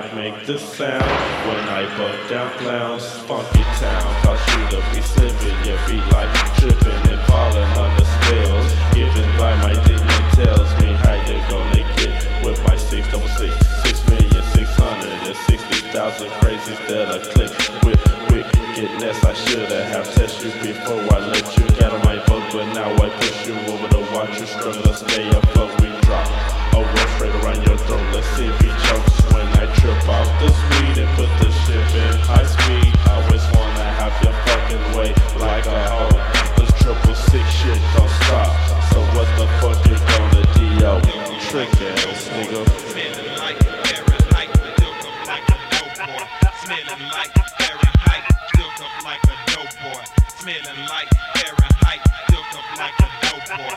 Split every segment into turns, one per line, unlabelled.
Glock make the sound when I buck down clowns. Funky town, cause you to be slipping your feet like tripping and falling on the spills. Given by my demon tells me how you gonna get with my six double six, six million six hundred and sixty thousand crazies that I click with wickedness. I shoulda have tested you before I let you get on my boat, but now I push you over to watch you struggle stay afloat. We drop a roll straight around your throat. Let's see if he chokes I trip off the speed and put the ship in high speed. I always wanna have your fucking way like a hoe. This triple six shit don't stop. So what the fuck you gonna do? Trick ass nigga.
Smelling like Fahrenheit, built up like a dope boy. Smelling like Fahrenheit, built up like a dope boy. Smelling like Fahrenheit, built up like a dope boy.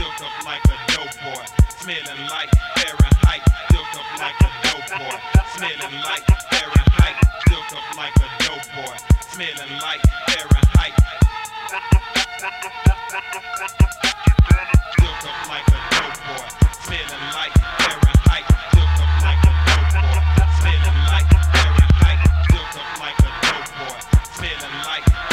Built up like a dope boy. Smelling like Fahrenheit, built up like a dope boy. Smelling like Fahrenheit, built up like a dope boy. Smelling like Fahrenheit. Built up like a dope boy, smelling like Fahrenheit. Built up like a dope boy, smelling like Fahrenheit. Built up like a dope boy, smelling like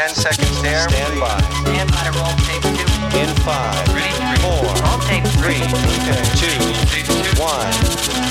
10 seconds there. Stand by.
Stand by to roll tape two.
In 5,
Ready?
4,
Roll tape
3, 2, 1.